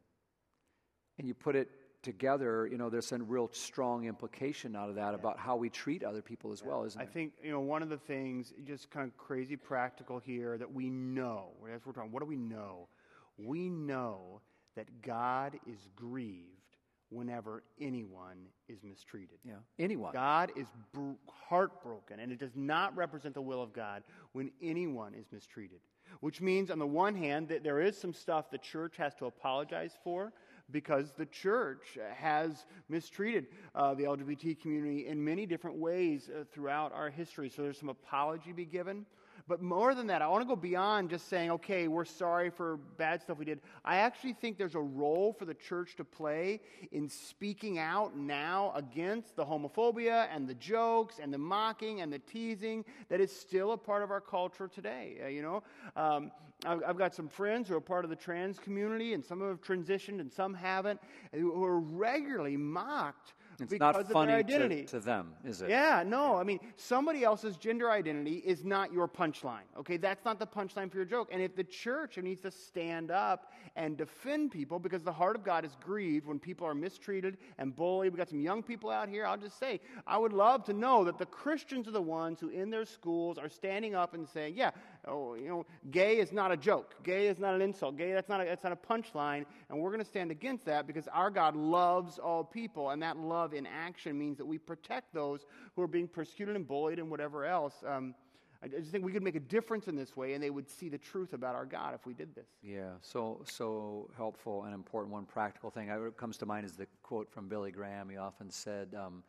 And you put it together, you know, there's a real strong implication out of that yeah. about how we treat other people as yeah. well, isn't I there? I think, you know, one of the things, just kind of crazy practical here, that we know, as we're talking, what do we know? We know that God is grieved whenever anyone is mistreated. Yeah, anyone. God is br- heartbroken, and it does not represent the will of God when anyone is mistreated. Which means, on the one hand, that there is some stuff the church has to apologize for because the church has mistreated uh, the LGBT community in many different ways uh, throughout our history. So there's some apology to be given. But more than that, I want to go beyond just saying, okay, we're sorry for bad stuff we did. I actually think there's a role for the church to play in speaking out now against the homophobia and the jokes and the mocking and the teasing that is still a part of our culture today. Uh, you know, um, I've, I've, got some friends who are part of the trans community, and some of have transitioned and some haven't, who are regularly mocked it's because not funny of their identity. To, to, them, is it? Yeah, no. I mean, somebody else's gender identity is not your punchline. Okay, that's not the punchline for your joke. And if the church needs to stand up and defend people because the heart of God is grieved when people are mistreated and bullied, we got some young people out here. I'll just say, I would love to know that the Christians are the ones who, in their schools, are standing up and saying, "Yeah, oh, you know, gay is not a joke. Gay is not an insult. Gay that's not a, that's not a punchline." And we're going to stand against that because our God loves all people, and that love in action means that we protect those who are being persecuted and bullied and whatever else. Um, I just think we could make a difference in this way, and they would see the truth about our God if we did this. Yeah, so so helpful and important. One practical thing that comes to mind is the quote from Billy Graham. He often said, um,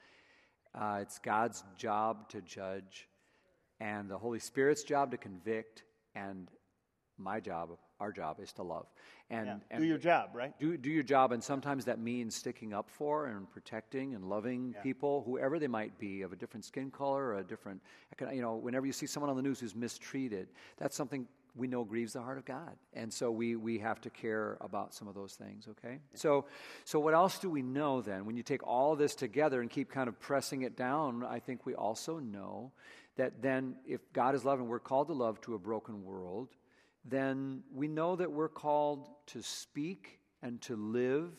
uh, "It's God's job to judge, and the Holy Spirit's job to convict, and my job, our job, is to love." And, yeah. and do your job, right? Do, do your job, and sometimes that means sticking up for and protecting and loving yeah. people, whoever they might be, of a different skin color or a different, you know, whenever you see someone on the news who's mistreated, that's something we know grieves the heart of God. And so we, we have to care about some of those things, okay? So, so, what else do we know then? When you take all this together and keep kind of pressing it down, I think we also know that then if God is love and we're called to love to a broken world, then we know that we're called to speak and to live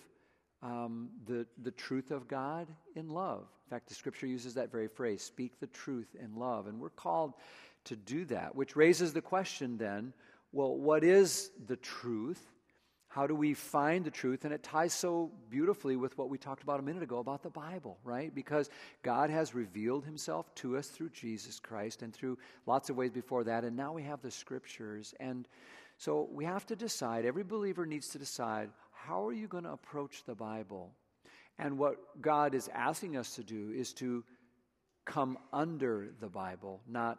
um, the, the truth of God in love. In fact, the scripture uses that very phrase speak the truth in love. And we're called to do that, which raises the question then well, what is the truth? How do we find the truth? And it ties so beautifully with what we talked about a minute ago about the Bible, right? Because God has revealed himself to us through Jesus Christ and through lots of ways before that. And now we have the scriptures. And so we have to decide, every believer needs to decide, how are you going to approach the Bible? And what God is asking us to do is to come under the Bible, not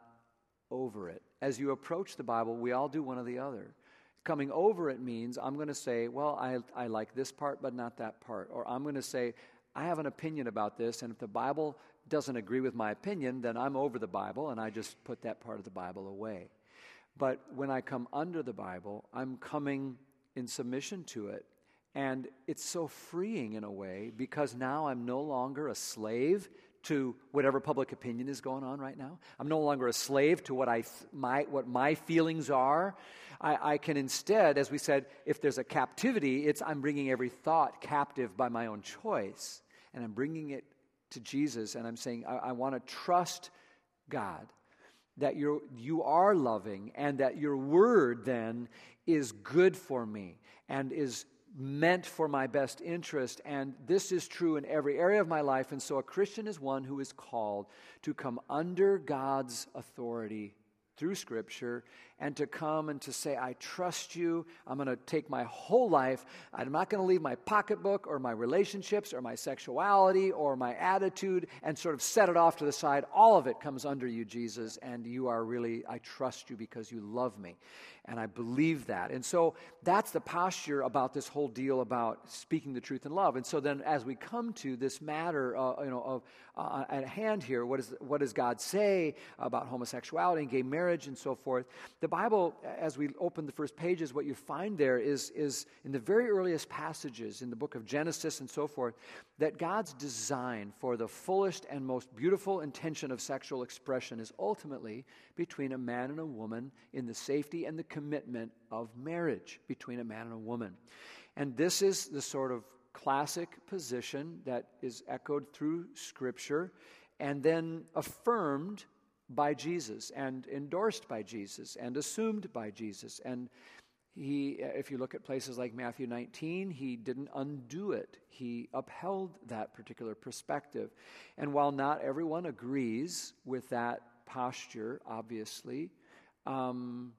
over it. As you approach the Bible, we all do one or the other. Coming over it means I'm going to say, well, I, I like this part, but not that part. Or I'm going to say, I have an opinion about this, and if the Bible doesn't agree with my opinion, then I'm over the Bible, and I just put that part of the Bible away. But when I come under the Bible, I'm coming in submission to it. And it's so freeing in a way because now I'm no longer a slave to whatever public opinion is going on right now. I'm no longer a slave to what, I, my, what my feelings are. I, I can instead, as we said, if there's a captivity, it's I'm bringing every thought captive by my own choice. And I'm bringing it to Jesus and I'm saying, I, I want to trust God that you're, you are loving and that your word then is good for me and is meant for my best interest. And this is true in every area of my life. And so a Christian is one who is called to come under God's authority through Scripture and to come and to say, I trust you. I'm going to take my whole life. I'm not going to leave my pocketbook or my relationships or my sexuality or my attitude and sort of set it off to the side. All of it comes under you, Jesus, and you are really, I trust you because you love me. And I believe that. And so that's the posture about this whole deal about speaking the truth in love. And so then as we come to this matter, uh, you know, of uh, at hand here, what, is, what does God say about homosexuality and gay marriage and so forth? The Bible, as we open the first pages, what you find there is, is in the very earliest passages in the book of Genesis and so forth, that God's design for the fullest and most beautiful intention of sexual expression is ultimately between a man and a woman in the safety and the commitment of marriage between a man and a woman. And this is the sort of classic position that is echoed through Scripture and then affirmed by Jesus and endorsed by Jesus and assumed by Jesus. And he, if you look at places like Matthew 19, he didn't undo it. He upheld that particular perspective. And while not everyone agrees with that posture, obviously, um,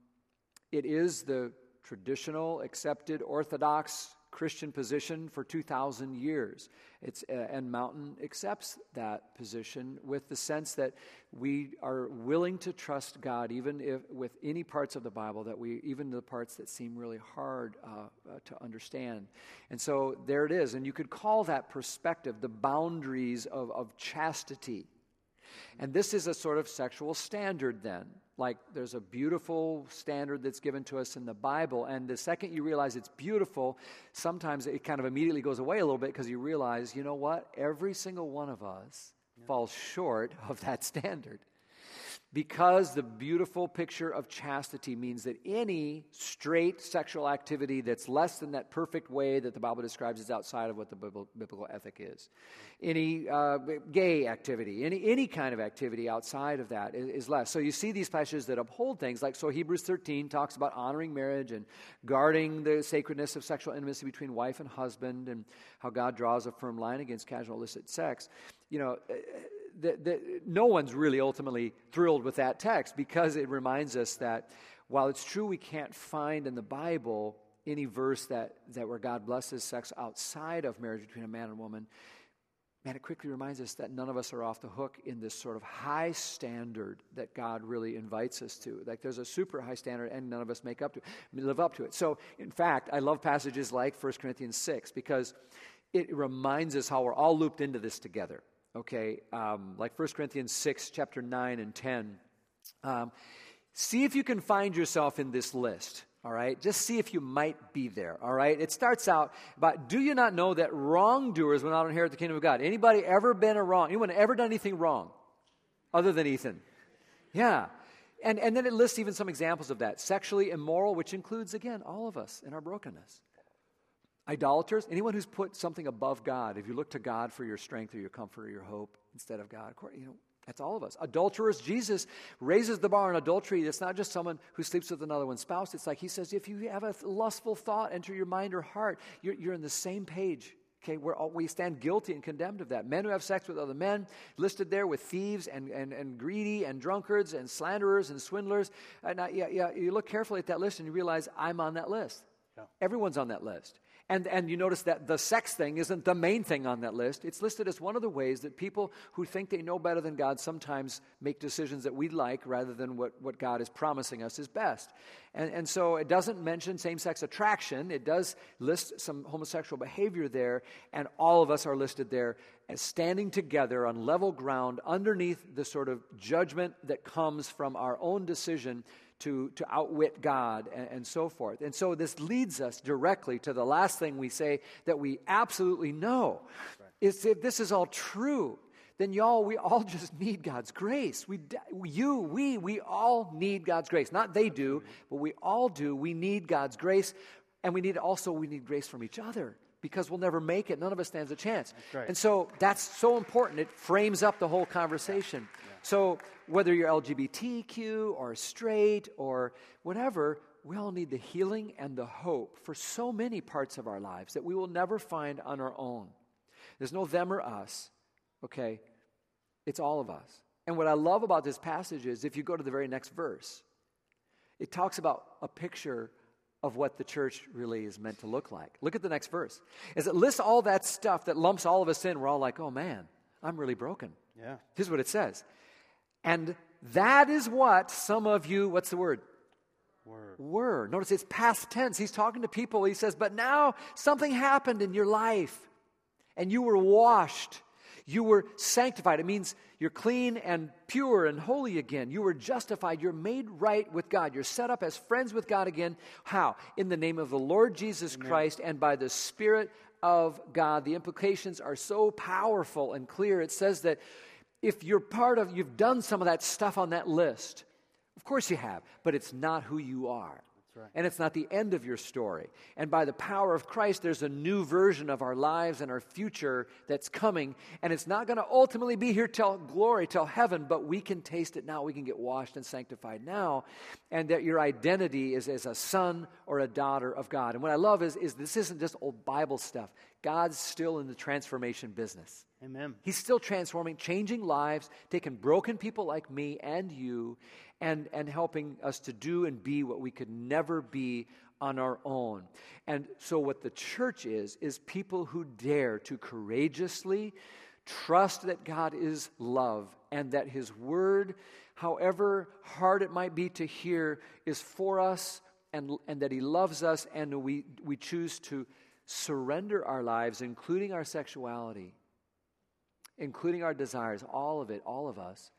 it is the traditional, accepted, orthodox Christian position for 2,000 years. It's, uh, and Mountain accepts that position with the sense that we are willing to trust God, even if with any parts of the Bible that we, even the parts that seem really hard uh, uh, to understand. And so there it is. And you could call that perspective the boundaries of, of chastity. And this is a sort of sexual standard then like there's a beautiful standard that's given to us in the Bible. And the second you realize it's beautiful, sometimes it kind of immediately goes away a little bit because you realize, you know what? Every single one of us falls short of that standard. Because the beautiful picture of chastity means that any straight sexual activity that's less than that perfect way that the Bible describes is outside of what the biblical ethic is. Any uh, gay activity, any, any kind of activity outside of that is, is less. So you see these passages that uphold things like, so Hebrews 13 talks about honoring marriage and guarding the sacredness of sexual intimacy between wife and husband and how God draws a firm line against casual illicit sex. You know, that, that no one's really ultimately thrilled with that text because it reminds us that while it's true we can't find in the Bible any verse that, that where God blesses sex outside of marriage between a man and a woman, man, it quickly reminds us that none of us are off the hook in this sort of high standard that God really invites us to. Like there's a super high standard, and none of us make up to live up to it. So, in fact, I love passages like 1 Corinthians 6 because it reminds us how we're all looped into this together okay, um, like 1 Corinthians 6, chapter 9 and 10. Um, See if you can find yourself in this list. All right, just see if you might be there. All right, it starts out about do you not know that wrongdoers will not inherit the kingdom of God? Anybody ever been a wrong? Anyone ever done anything wrong other than Ethan? Yeah. And, and then it lists even some examples of that. Sexually immoral, which includes, again, all of us in our brokenness. Idolaters, anyone who's put something above God, if you look to God for your strength or your comfort or your hope instead of God, you know, that's all of us. Adulterers, Jesus raises the bar on adultery. It's not just someone who sleeps with another one's spouse. It's like he says, if you have a lustful thought enter your mind or heart, you're, you're in the same page. Okay, all, we stand guilty and condemned of that. Men who have sex with other men, listed there with thieves and, and, and greedy and drunkards and slanderers and swindlers. Uh, and I, yeah, yeah, you look carefully at that list and you realize I'm on that list. Yeah. Everyone's on that list. And, and you notice that the sex thing isn't the main thing on that list. It's listed as one of the ways that people who think they know better than God sometimes make decisions that we like rather than what, what God is promising us is best. And, and so it doesn't mention same sex attraction, it does list some homosexual behavior there, and all of us are listed there as standing together on level ground underneath the sort of judgment that comes from our own decision to, to outwit God and, and so forth. And so this leads us directly to the last thing we say that we absolutely know right. is if this is all true, then y'all, we all just need God's grace. We, you, we, we all need God's grace. Not they do, but we all do. We need God's grace, and we need also we need grace from each other because we'll never make it. None of us stands a chance. Right. And so that's so important. It frames up the whole conversation. Yeah. So whether you're LGBTQ or straight or whatever, we all need the healing and the hope for so many parts of our lives that we will never find on our own. There's no them or us, okay? It's all of us. And what I love about this passage is if you go to the very next verse, it talks about a picture of what the church really is meant to look like. Look at the next verse. As it lists all that stuff that lumps all of us in, we're all like, oh man, I'm really broken. Yeah. Here's what it says and that is what some of you, what's the word? Were. Were. Notice it's past tense. He's talking to people. He says, But now something happened in your life, and you were washed. You were sanctified. It means you're clean and pure and holy again. You were justified. You're made right with God. You're set up as friends with God again. How? In the name of the Lord Jesus Amen. Christ and by the Spirit of God. The implications are so powerful and clear. It says that if you're part of, you've done some of that stuff on that list. Of course you have, but it's not who you are. Right. And it's not the end of your story. And by the power of Christ, there's a new version of our lives and our future that's coming. And it's not going to ultimately be here till glory, till heaven, but we can taste it now. We can get washed and sanctified now. And that your identity is as a son or a daughter of God. And what I love is, is this isn't just old Bible stuff. God's still in the transformation business. Amen. He's still transforming, changing lives, taking broken people like me and you, and, and helping us to do and be what we could never be on our own. And so, what the church is, is people who dare to courageously trust that God is love and that His word, however hard it might be to hear, is for us and, and that He loves us, and we, we choose to surrender our lives, including our sexuality, including our desires, all of it, all of us,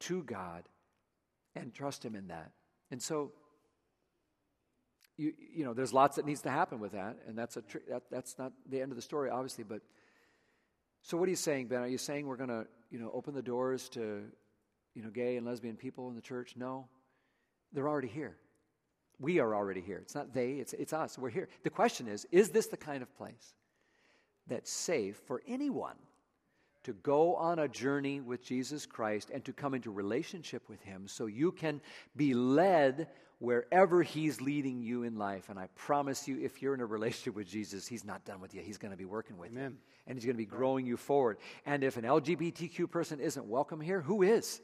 to God and trust Him in that. And so, you, you know, there's lots that needs to happen with that, and that's, a tr- that, that's not the end of the story, obviously, but so what are you saying, Ben? Are you saying we're going to, you know, open the doors to, you know, gay and lesbian people in the church? No. They're already here. We are already here. It's not they, it's, it's us. We're here. The question is is this the kind of place that's safe for anyone to go on a journey with Jesus Christ and to come into relationship with Him so you can be led wherever He's leading you in life. And I promise you, if you're in a relationship with Jesus, He's not done with you. He's going to be working with Amen. you. And He's going to be growing you forward. And if an LGBTQ person isn't welcome here, who is?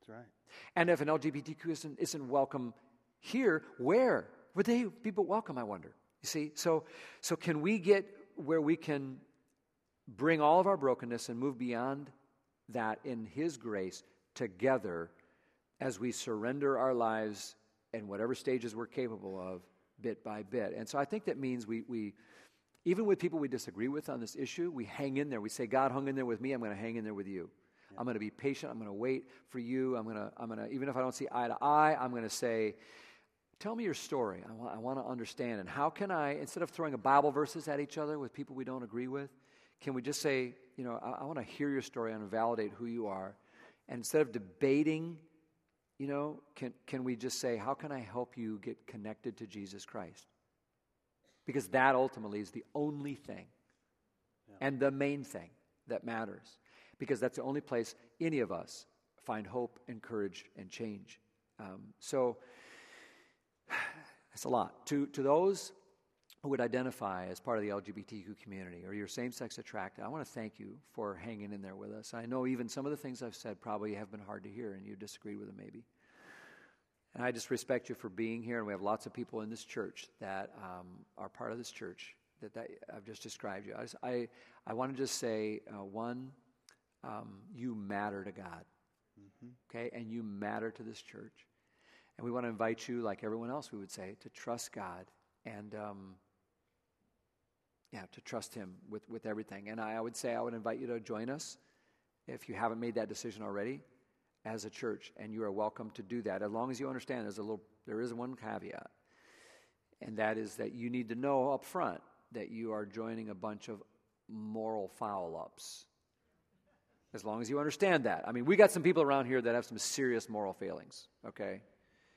That's right. And if an LGBTQ isn't, isn't welcome here, where would they be but welcome, I wonder? You see? So, so can we get where we can bring all of our brokenness and move beyond that in His grace together as we surrender our lives and whatever stages we're capable of bit by bit. And so I think that means we, we even with people we disagree with on this issue, we hang in there. We say, God hung in there with me, I'm going to hang in there with you. I'm going to be patient. I'm going to wait for you. I'm going to, I'm going to, even if I don't see eye to eye, I'm going to say, Tell me your story. I want, I want to understand. And how can I, instead of throwing a Bible verses at each other with people we don't agree with, can we just say, you know, I, I want to hear your story and validate who you are? And instead of debating, you know, can, can we just say, how can I help you get connected to Jesus Christ? Because that ultimately is the only thing yeah. and the main thing that matters. Because that's the only place any of us find hope and courage and change. Um, so, that's a lot. To, to those would identify as part of the LGBTQ community or you're same sex attracted, I want to thank you for hanging in there with us. I know even some of the things I've said probably have been hard to hear and you disagreed with them maybe. And I just respect you for being here. And we have lots of people in this church that um, are part of this church that, that I've just described you. I, just, I, I want to just say uh, one, um, you matter to God. Mm-hmm. Okay? And you matter to this church. And we want to invite you, like everyone else, we would say, to trust God and, um, yeah, to trust Him with, with everything. And I, I would say I would invite you to join us if you haven't made that decision already as a church, and you are welcome to do that as long as you understand there's a little, there is one caveat, and that is that you need to know up front that you are joining a bunch of moral foul ups. As long as you understand that. I mean, we got some people around here that have some serious moral failings, okay?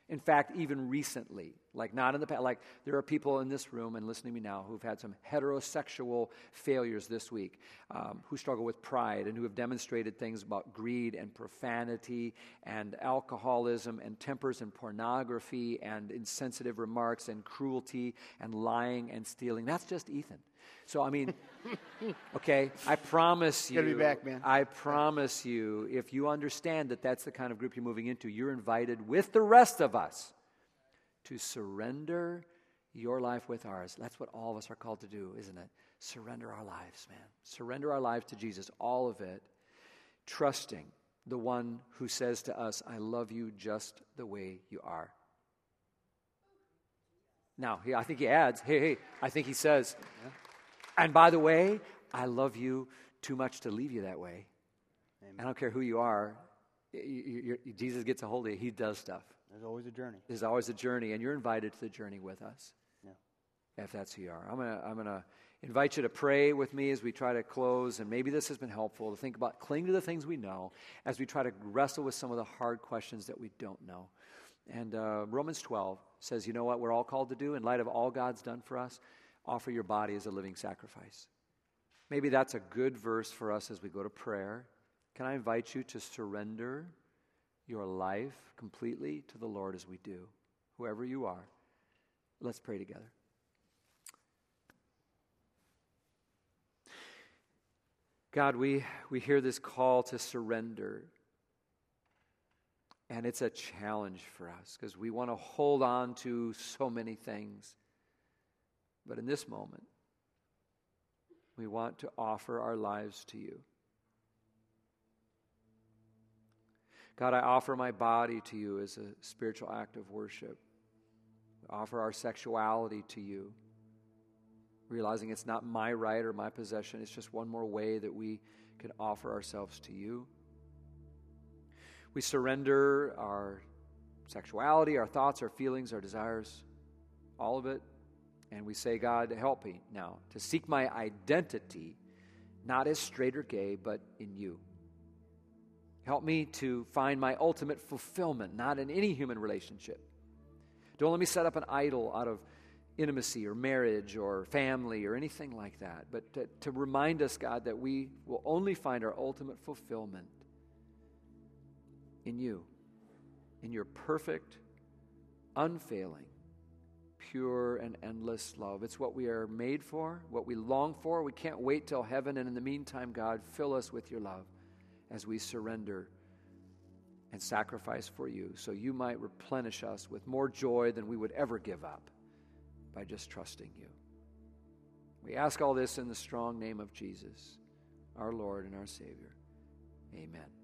In fact, even recently, like not in the past, like there are people in this room and listening to me now who've had some heterosexual failures this week, um, who struggle with pride and who have demonstrated things about greed and profanity and alcoholism and tempers and pornography and insensitive remarks and cruelty and lying and stealing. That's just Ethan. So, I mean, okay, I promise you. Be back, man. I promise you, if you understand that that's the kind of group you're moving into, you're invited with the rest of us to surrender your life with ours. That's what all of us are called to do, isn't it? Surrender our lives, man. Surrender our lives to Jesus, all of it, trusting the one who says to us, I love you just the way you are. Now, I think he adds, hey, hey, I think he says. And by the way, I love you too much to leave you that way. Amen. I don't care who you are. You, you, Jesus gets a hold of you. He does stuff. There's always a journey. There's always a journey, and you're invited to the journey with us. Yeah. If that's who you are, I'm gonna I'm gonna invite you to pray with me as we try to close, and maybe this has been helpful to think about cling to the things we know as we try to wrestle with some of the hard questions that we don't know. And uh, Romans 12 says, you know what we're all called to do in light of all God's done for us offer your body as a living sacrifice. Maybe that's a good verse for us as we go to prayer. Can I invite you to surrender your life completely to the Lord as we do, whoever you are? Let's pray together. God, we, we hear this call to surrender. And it's a challenge for us because we want to hold on to so many things. But in this moment, we want to offer our lives to you. God, I offer my body to you as a spiritual act of worship. Offer our sexuality to you, realizing it's not my right or my possession. It's just one more way that we can offer ourselves to you. We surrender our sexuality, our thoughts, our feelings, our desires, all of it and we say, God, help me now to seek my identity, not as straight or gay, but in you. Help me to find my ultimate fulfillment, not in any human relationship. Don't let me set up an idol out of intimacy or marriage or family or anything like that, but to, to remind us, God, that we will only find our ultimate fulfillment in you, in your perfect, unfailing, pure and endless love. It's what we are made for, what we long for. We can't wait till heaven. And in the meantime, God, fill us with your love as we surrender and sacrifice for you so you might replenish us with more joy than we would ever give up by just trusting you. We ask all this in the strong name of Jesus, our Lord and our Savior. Amen.